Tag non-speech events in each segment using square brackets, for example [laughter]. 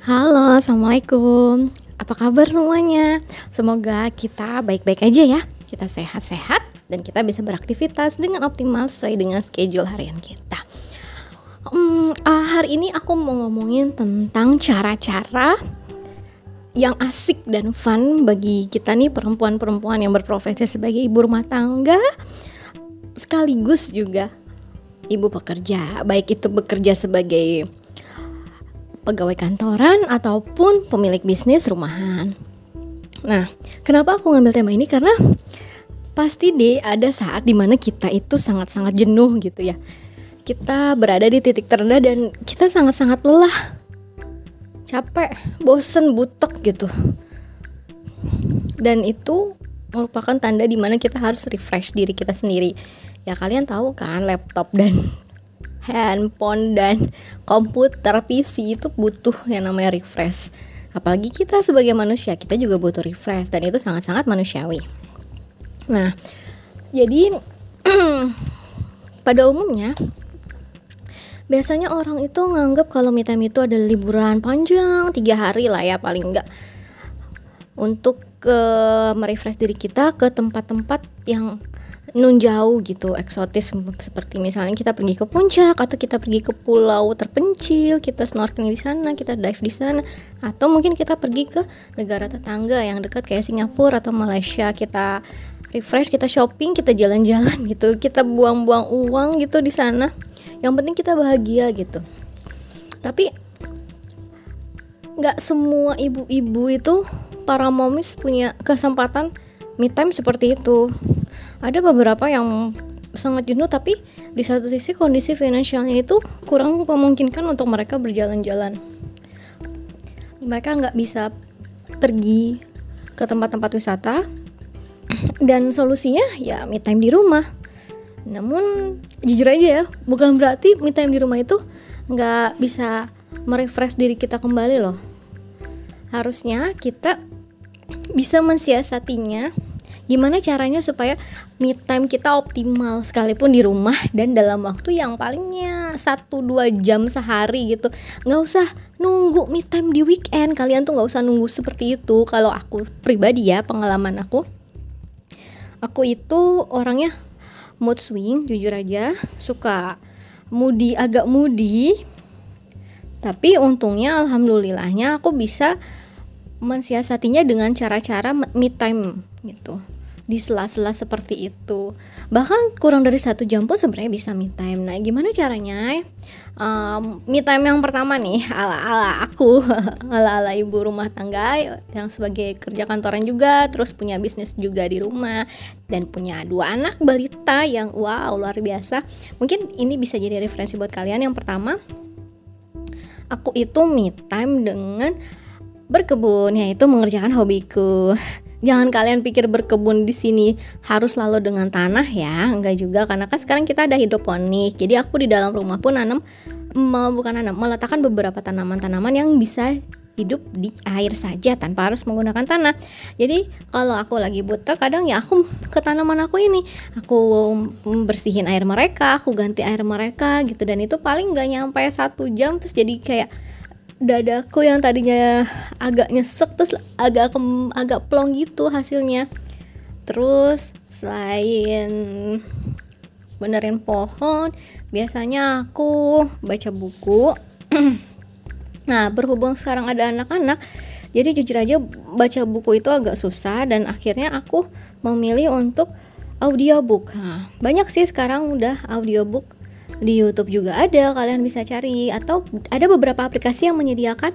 Halo, assalamualaikum. Apa kabar semuanya? Semoga kita baik-baik aja ya. Kita sehat-sehat dan kita bisa beraktivitas dengan optimal sesuai dengan schedule harian kita. Hmm, uh, hari ini aku mau ngomongin tentang cara-cara yang asik dan fun bagi kita nih perempuan-perempuan yang berprofesi sebagai ibu rumah tangga sekaligus juga ibu pekerja, baik itu bekerja sebagai pegawai kantoran ataupun pemilik bisnis rumahan. Nah, kenapa aku ngambil tema ini? Karena pasti deh ada saat di mana kita itu sangat-sangat jenuh gitu ya. Kita berada di titik terendah dan kita sangat-sangat lelah, capek, bosen, butek gitu. Dan itu merupakan tanda di mana kita harus refresh diri kita sendiri. Ya kalian tahu kan laptop dan handphone dan komputer PC itu butuh yang namanya refresh. Apalagi kita sebagai manusia kita juga butuh refresh dan itu sangat-sangat manusiawi. Nah jadi [clears throat] pada umumnya biasanya orang itu nganggap kalau me time itu ada liburan panjang tiga hari lah ya paling enggak untuk ke merefresh diri kita ke tempat-tempat yang nun jauh gitu eksotis seperti misalnya kita pergi ke puncak atau kita pergi ke pulau terpencil kita snorkeling di sana kita dive di sana atau mungkin kita pergi ke negara tetangga yang dekat kayak Singapura atau Malaysia. Kita refresh kita shopping kita jalan-jalan [laughs] gitu kita buang-buang uang gitu di sana. Yang penting kita bahagia gitu. Tapi nggak semua ibu-ibu itu para momis punya kesempatan me time seperti itu ada beberapa yang sangat jenuh tapi di satu sisi kondisi finansialnya itu kurang memungkinkan untuk mereka berjalan-jalan. Mereka nggak bisa pergi ke tempat-tempat wisata [clears throat] dan solusinya ya me time di rumah. Namun jujur aja ya bukan berarti me time di rumah itu nggak bisa merefresh diri kita kembali loh. Harusnya kita bisa mensiasatinya gimana caranya supaya me time kita optimal sekalipun di rumah dan dalam waktu yang palingnya 1-2 jam sehari gitu. Nggak usah nunggu me time di weekend. Kalian tuh nggak usah nunggu seperti itu. Kalau aku pribadi ya pengalaman aku aku itu orangnya mood swing jujur aja. Suka moody agak moody. Tapi untungnya alhamdulillahnya aku bisa mensiasatinya dengan cara-cara me time gitu di sela-sela seperti itu. Bahkan kurang dari satu jam pun sebenarnya bisa me time. Nah gimana caranya? Um, me time yang pertama nih [laughs] ala ala aku [laughs] ala ala ibu rumah tangga yang sebagai kerja kantoran juga terus punya bisnis juga di rumah dan punya dua anak balita yang wow luar biasa. Mungkin ini bisa jadi referensi buat kalian. Yang pertama aku itu me time dengan berkebun yaitu mengerjakan hobiku [laughs] jangan kalian pikir berkebun di sini harus selalu dengan tanah ya. Enggak juga karena kan sekarang kita ada hidroponik. Jadi aku di dalam rumah pun nanam bukan nanam meletakkan beberapa tanaman-tanaman yang bisa hidup di air saja tanpa harus menggunakan tanah. Jadi kalau aku lagi butuh kadang ya aku ke tanaman aku ini. Aku bersihin air mereka, aku ganti air mereka gitu. Dan itu paling nggak nyampe satu jam terus jadi kayak dadaku yang tadinya agak nyesek terus agak kem, agak plong gitu hasilnya. Terus selain benerin pohon biasanya aku baca buku. [clears throat] Nah berhubung sekarang ada anak-anak jadi jujur aja baca buku itu agak susah dan akhirnya aku memilih untuk audiobook. Nah, banyak sih sekarang udah audiobook di YouTube juga ada kalian bisa cari. Atau ada beberapa aplikasi yang menyediakan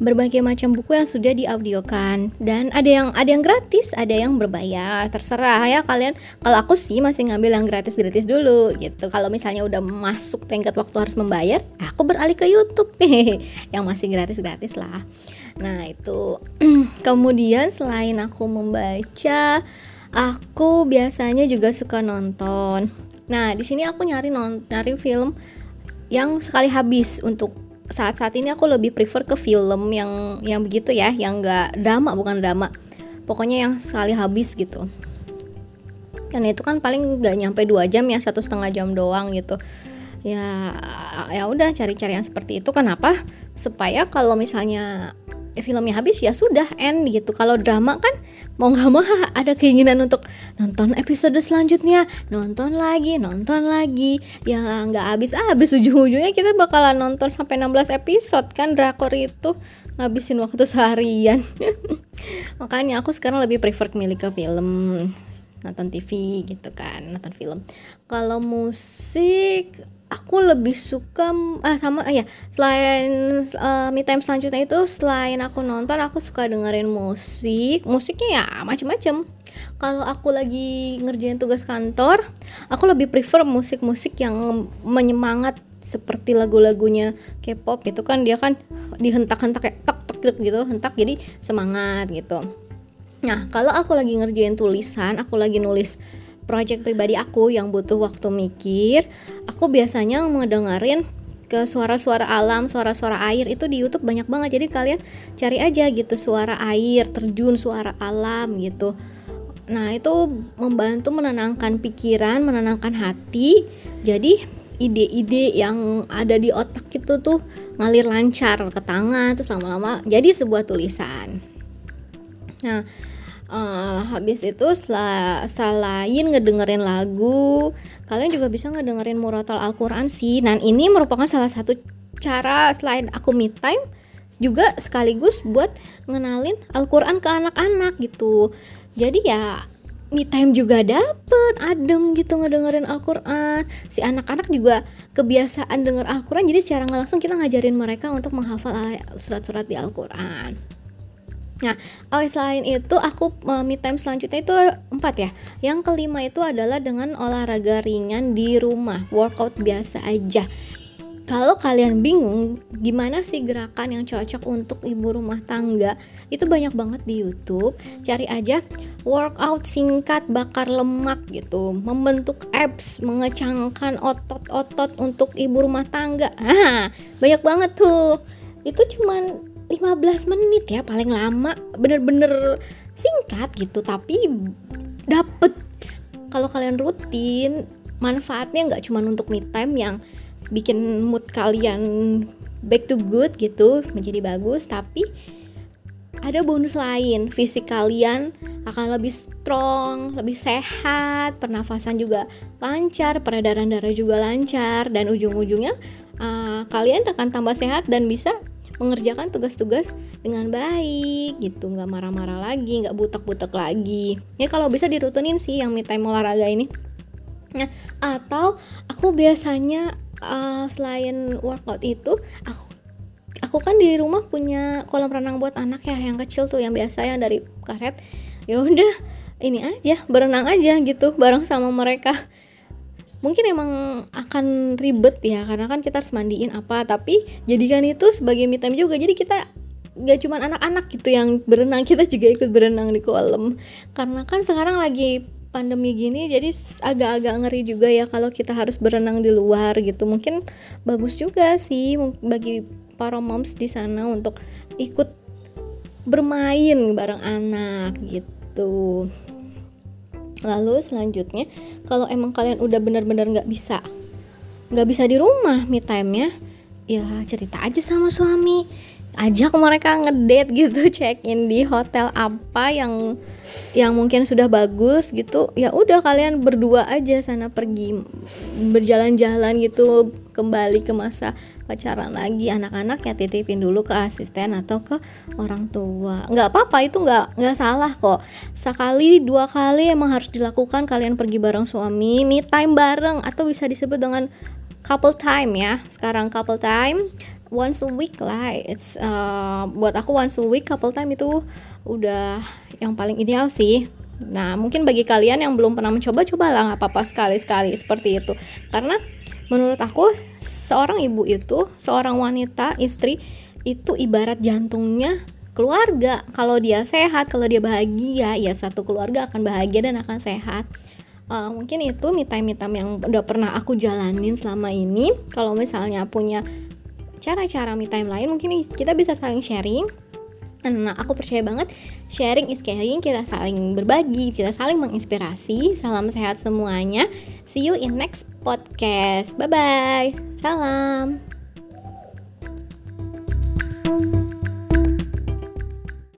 berbagai macam buku yang sudah diaudiokan. Dan ada yang ada yang gratis ada yang berbayar. Terserah ya kalian. Kalau aku sih masih ngambil yang gratis gratis dulu gitu. Kalau misalnya udah masuk tingkat waktu harus membayar aku beralih ke YouTube. [laughs] Yang masih gratis gratis lah. Nah itu. [clears throat] Kemudian selain aku membaca aku biasanya juga suka nonton Nah, di sini aku nyari non nyari film yang sekali habis untuk saat-saat ini aku lebih prefer ke film yang yang begitu ya, yang enggak drama bukan drama. Pokoknya yang sekali habis gitu. Dan itu kan paling nggak nyampe dua jam ya, satu setengah jam doang gitu. ya ya udah cari-cari yang seperti itu kenapa supaya kalau misalnya filmnya habis ya sudah end gitu. Kalau drama kan mau nggak mau [laughs] ada keinginan untuk nonton episode selanjutnya. Nonton lagi nonton lagi. Ya nggak habis habis ujung-ujungnya kita bakalan nonton sampai 16 episode. Kan drakor itu ngabisin waktu seharian. [laughs] Makanya aku sekarang lebih prefer milih ke film. Nonton TV gitu kan nonton film. Kalau musik aku lebih suka ah sama ah, ya selain uh, me time selanjutnya itu selain aku nonton aku suka dengerin musik. Musiknya ya macem-macem. Kalau aku lagi ngerjain tugas kantor aku lebih prefer musik-musik yang menyemangat seperti lagu-lagunya K-pop itu kan. Dia kan dihentak-hentak kayak tok tok gitu hentak jadi semangat gitu. Nah kalau aku lagi ngerjain tulisan aku lagi nulis project pribadi aku yang butuh waktu mikir, aku biasanya mendengarin ke suara-suara alam, suara-suara air itu di YouTube banyak banget. Jadi kalian cari aja gitu suara air, terjun, suara alam gitu. Nah, itu membantu menenangkan pikiran, menenangkan hati. Jadi ide-ide yang ada di otak itu tuh ngalir lancar ke tangan terus lama-lama jadi sebuah tulisan. Nah, uh, habis itu setelah selain ngedengerin lagu kalian juga bisa ngedengerin murotal Al-Quran sih. Dan ini merupakan salah satu cara selain aku me time juga sekaligus buat ngenalin Al-Quran ke anak-anak gitu. Jadi ya me time juga dapet adem gitu ngedengerin Al-Quran. Si anak-anak juga kebiasaan denger Al-Quran jadi secara nggak langsung kita ngajarin mereka untuk menghafal surat-surat di Al-Quran Nah, oh selain itu aku uh, me time selanjutnya itu empat ya. Yang kelima itu adalah dengan olahraga ringan di rumah, workout biasa aja. Kalau kalian bingung gimana sih gerakan yang cocok untuk ibu rumah tangga, itu banyak banget di YouTube. Cari aja workout singkat bakar lemak gitu, membentuk abs, mengecangkan otot-otot untuk ibu rumah tangga. Ah, banyak banget tuh. Itu cuman 15 menit ya paling lama. Bener-bener singkat gitu tapi dapet. Kalau kalian rutin manfaatnya nggak cuma untuk me time yang bikin mood kalian back to good gitu menjadi bagus tapi ada bonus lain. Fisik kalian akan lebih strong lebih sehat pernafasan juga lancar peredaran darah juga lancar dan ujung-ujungnya uh, kalian akan tambah sehat dan bisa mengerjakan tugas-tugas dengan baik gitu nggak marah-marah lagi nggak butek-butek lagi. Ya kalau bisa dirutunin sih yang me time olahraga ini. Nah atau aku biasanya uh, selain workout itu aku aku kan di rumah punya kolam renang buat anak ya yang kecil tuh yang biasa yang dari karet. Ya udah ini aja berenang aja gitu bareng sama mereka mungkin emang akan ribet ya karena kan kita harus mandiin apa tapi jadikan itu sebagai me time juga. Jadi kita gak cuma anak-anak gitu yang berenang [laughs] kita juga ikut berenang di kolam. Karena kan sekarang lagi pandemi gini jadi agak-agak ngeri juga ya kalau kita harus berenang di luar gitu. Mungkin bagus juga sih bagi para moms di sana untuk ikut bermain bareng anak gitu lalu selanjutnya kalau emang kalian udah bener-bener nggak bisa nggak bisa di rumah me time nya ya cerita aja sama suami ajak mereka ngedate gitu [laughs] check in di hotel apa yang yang mungkin sudah bagus gitu ya udah kalian berdua aja sana pergi berjalan-jalan gitu kembali ke masa pacaran lagi. Anak-anak ya titipin dulu ke asisten atau ke orang tua. Nggak apa-apa itu nggak nggak salah kok. Sekali dua kali emang harus dilakukan. Kalian pergi bareng suami me time bareng atau bisa disebut dengan couple time ya. Sekarang couple time once a week lah. It's uh, buat aku once a week couple time itu udah yang paling ideal sih. Nah, mungkin bagi kalian yang belum pernah mencoba, cobalah. Nggak apa-apa sekali-sekali seperti itu. Karena menurut aku seorang ibu itu seorang wanita istri itu ibarat jantungnya keluarga. Kalau dia sehat kalau dia bahagia ya satu keluarga akan bahagia dan akan sehat. Uh, mungkin itu me time me time yang udah pernah aku jalanin selama ini. Kalau misalnya punya cara-cara me time lain mungkin kita bisa saling sharing Nah, aku percaya banget sharing is caring, kita saling berbagi, kita saling menginspirasi. Salam sehat semuanya. See you in next podcast. Bye bye. Salam.